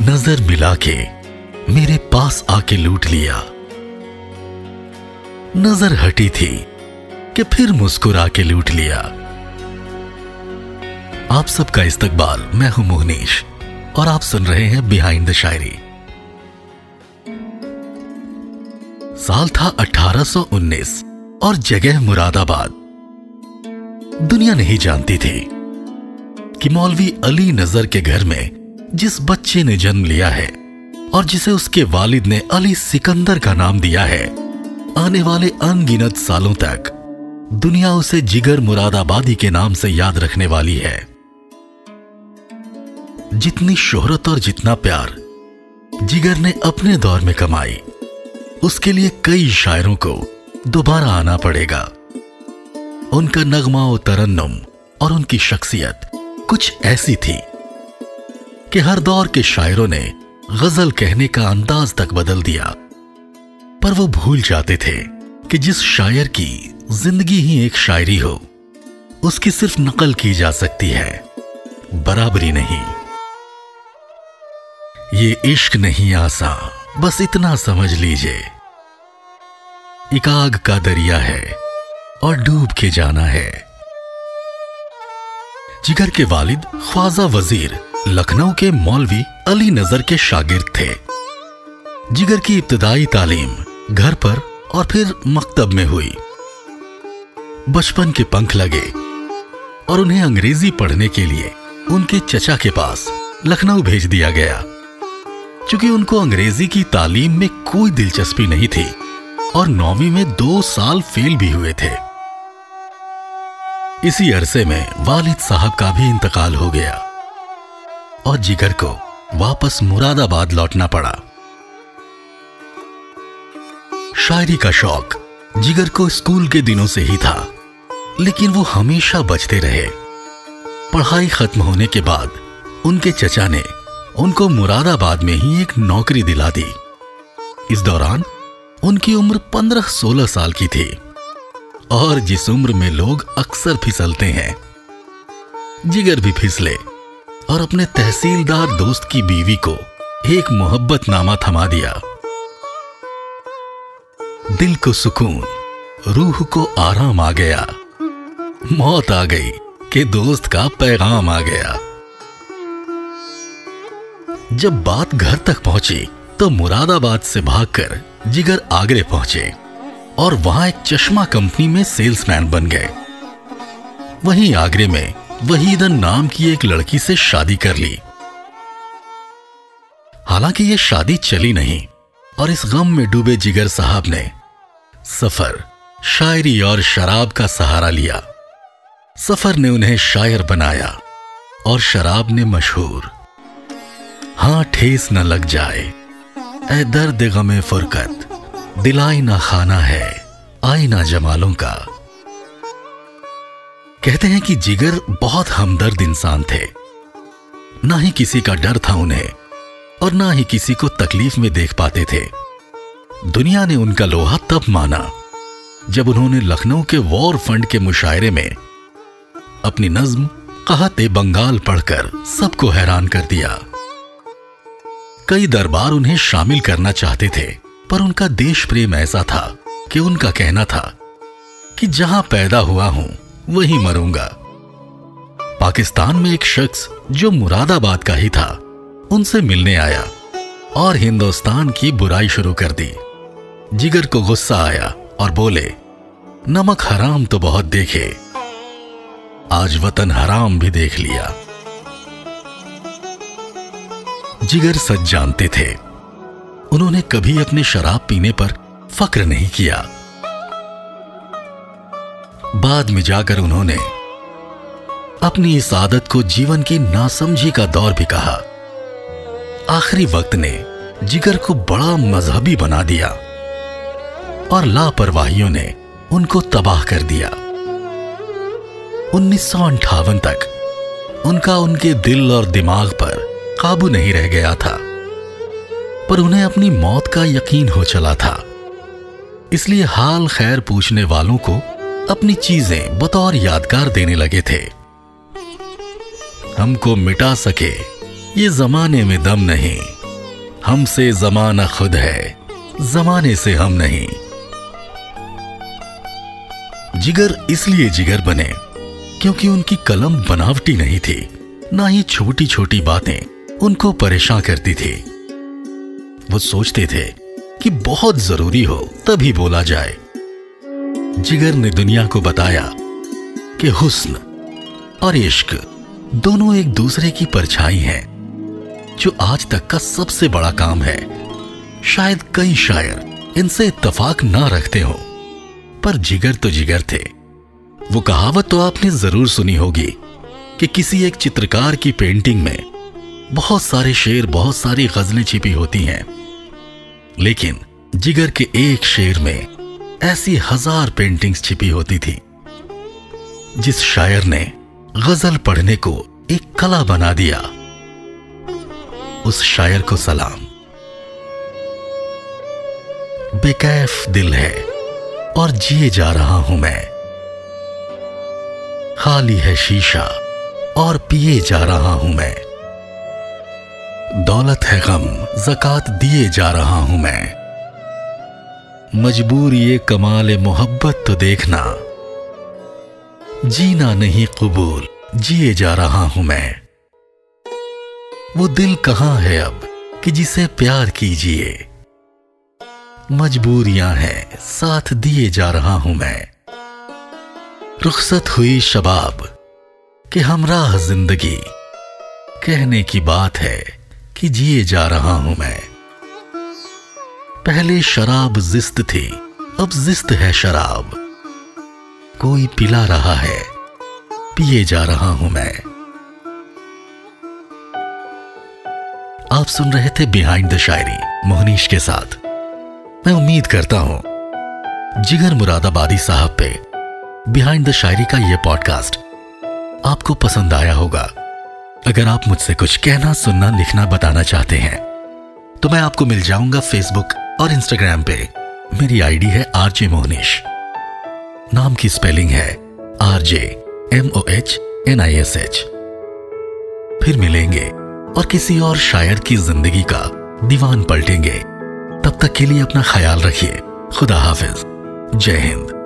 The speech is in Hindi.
नज़र मिला के मेरे पास आके लूट लिया। नज़र हटी थी कि फिर मुस्कुरा के लूट लिया। आप सबका इस्तकबाल, मैं हूँ मोहनीश, और आप सुन रहे हैं बिहाइंड द शायरी साल था 1819 और जगह मुरादाबाद। दुनिया नहीं जानती थी कि मौलवी अली नज़र के घर में जिस बच्चे ने जन्म लिया है और जिसे उसके वालिद ने अली सिकंदर का नाम दिया है, आने वाले अनगिनत सालों तक दुनिया उसे जिगर मुरादाबादी के नाम से याद रखने वाली है। जितनी शोहरत और जितना प्यार जिगर ने अपने दौर में कमाई, उसके लिए कई शायरों को दोबारा आना पड़ेगा। उनका नगमा व तरन्नुम और उनकी शख्सियत कुछ ऐसी थी कि हर दौर के शायरों ने गज़ल कहने का अंदाज तक बदल दिया। पर वो भूल जाते थे कि जिस शायर की ज़िंदगी ही एक शायरी हो, उसकी सिर्फ़ नकल की जा सकती है। बराबरी नहीं। ये इश्क नहीं आसा, बस इतना समझ लीजिए। एक आग का दरिया है और डूब के जाना है। जिगर के वालिद ख्वाजा वज़ीर लखनऊ के मौलवी अली नज़र के शागिर्द थे। जिगर की इब्तदाई तालीम घर पर और फिर मकतब में हुई। बचपन के पंख लगे और उन्हें अंग्रेज़ी पढ़ने के लिए उनके चचा के पास लखनऊ भेज दिया गया। क्योंकि उनको अंग्रेज़ी की तालीम में कोई दिलचस्पी नहीं थी और नौवीं में दो साल फेल भी हुए थे। इसी अरसे में वालिद साहब का भी इंतकाल हो गया। और जिगर को वापस मुरादाबाद लौटना पड़ा। शायरी का शौक जिगर को स्कूल के दिनों से ही था, लेकिन वो हमेशा बचते रहे। पढ़ाई खत्म होने के बाद उनके चचा ने उनको मुरादाबाद में ही एक नौकरी दिला दी। इस दौरान उनकी उम्र पंद्रह सोलह साल की थी और जिस उम्र में लोग अक्सर फिसलते हैं, जिगर भी फिसले और अपने तहसीलदार दोस्त की बीवी को एक मोहब्बत नामा थमा दिया। दिल को सुकून, रूह को आराम आ गया। मौत आ गई कि दोस्त का पैगाम आ गया। जब बात घर तक पहुँची तो मुरादाबाद से भागकर जिगर आगरे पहुँचे और वहाँ एक चश्मा कंपनी में सेल्समैन बन गए। वहीं आगरे में वहीदन नाम की एक लड़की से शादी कर ली। हालाँकि यह शादी चली नहीं, और इस गम में डूबे जिगर साहब ने सफ़र, शायरी और शराब का सहारा लिया। सफ़र ने उन्हें शायर बनाया, और शराब ने मशहूर, हाँ ठेस न लग जाए ए दर्द गमे फुरकत, दिलाई ना खाना है आई ना जमालों का। कहते हैं कि जिगर बहुत हमदर्द इंसान थे। ना ही किसी का डर था उन्हें, और ना ही किसी को तकलीफ़ में देख पाते थे। दुनिया ने उनका लोहा तब माना, जब उन्होंने लखनऊ के वॉर फंड के मुशायरे में अपनी नज्म कहते बंगाल पढ़कर सबको हैरान कर दिया। कई दरबार उन्हें शामिल करना चाहते थे, पर उनका देश प्रेम ऐसा था कि उनका कहना था कि जहाँ पैदा हुआ हूँ वहीं मरूँगा। पाकिस्तान में एक शख्स जो मुरादाबाद का ही था, उनसे मिलने आया और हिंदुस्तान की बुराई शुरू कर दी। जिगर को गुस्सा आया और बोले, नमक हराम तो बहुत देखे, आज वतन हराम भी देख लिया। जिगर सच जानते थे। उन्होंने कभी अपने शराब पीने पर फक्र नहीं किया। बाद में जाकर उन्होंने अपनी इस आदत को जीवन की नासमझी का दौर भी कहा। आखिरी वक्त ने जिगर को बड़ा मजहबी बना दिया और लापरवाहियों ने उनको तबाह कर दिया। उन्नीस तक उनका उनके दिल और दिमाग पर काबू नहीं रह गया था, पर उन्हें अपनी मौत का यकीन हो चला था। इसलिए हाल खैर पूछने वालों को अपनी चीज़ें बतौर यादगार देने लगे थे। हमको मिटा सके, ये जमाने में दम नहीं। हमसे जमाना खुद है, जमाने से हम नहीं। जिगर इसलिए जिगर बने, क्योंकि उनकी कलम बनावटी नहीं थी, ना ही छोटी छोटी बातें उनको परेशान करती थी। वो सोचते थे कि बहुत ज़रूरी हो तभी बोला जाए। जिगर ने दुनिया को बताया कि हुस्न और इश्क दोनों एक दूसरे की परछाई हैं, जो आज तक का सबसे बड़ा काम है। शायद कई शायर इनसे इतफाक ना रखते हो, पर जिगर तो जिगर थे। वो कहावत तो आपने ज़रूर सुनी होगी कि किसी एक चित्रकार की पेंटिंग में बहुत सारे शेर, बहुत सारी गजलें छिपी होती हैं। लेकिन जिगर के एक शेर में ऐसी हज़ार पेंटिंग्स छिपी होती थी, जिस शायर ने गज़ल पढ़ने को एक कला बना दिया। उस शायर को सलाम। बेकैफ दिल है और जिए जा रहा हूँ मैं। खाली है शीशा और पिए जा रहा हूँ मैं। दौलत है गम, जक़ात दिए जा रहा हूँ मैं। मजबूर ये कमाल मोहब्बत तो देखना। जीना नहीं कबूल, जिए जा रहा हूँ मैं। वो दिल कहाँ है अब कि जिसे प्यार कीजिए? मजबूरियाँ हैं, साथ दिए जा रहा हूँ मैं। रुखसत हुई शबाब कि हमराह ज़िंदगी। कहने की बात है कि जिए जा रहा हूँ मैं। पहले शराब जिस्त थी, अब जिस्त है शराब। कोई पिला रहा है, पिए जा रहा हूँ मैं। आप सुन रहे थे बिहाइंड द शायरी मोहनीश के साथ। मैं उम्मीद करता हूँ, जिगर मुरादाबादी साहब पे बिहाइंड द शायरी का यह पॉडकास्ट आपको पसंद आया होगा। अगर आप मुझसे कुछ कहना, सुनना, लिखना, बताना चाहते हैं तो मैं आपको मिल जाऊँगा फेसबुक और इंस्टाग्राम पे मेरी आईडी है आरजे मोहनिश नाम की स्पेलिंग है RJ M O H N I S H फिर मिलेंगे और किसी और शायर की ज़िंदगी का दीवान पलटेंगे। तब तक के लिए अपना ख्याल रखिए। खुदा हाफिज। जय हिंद।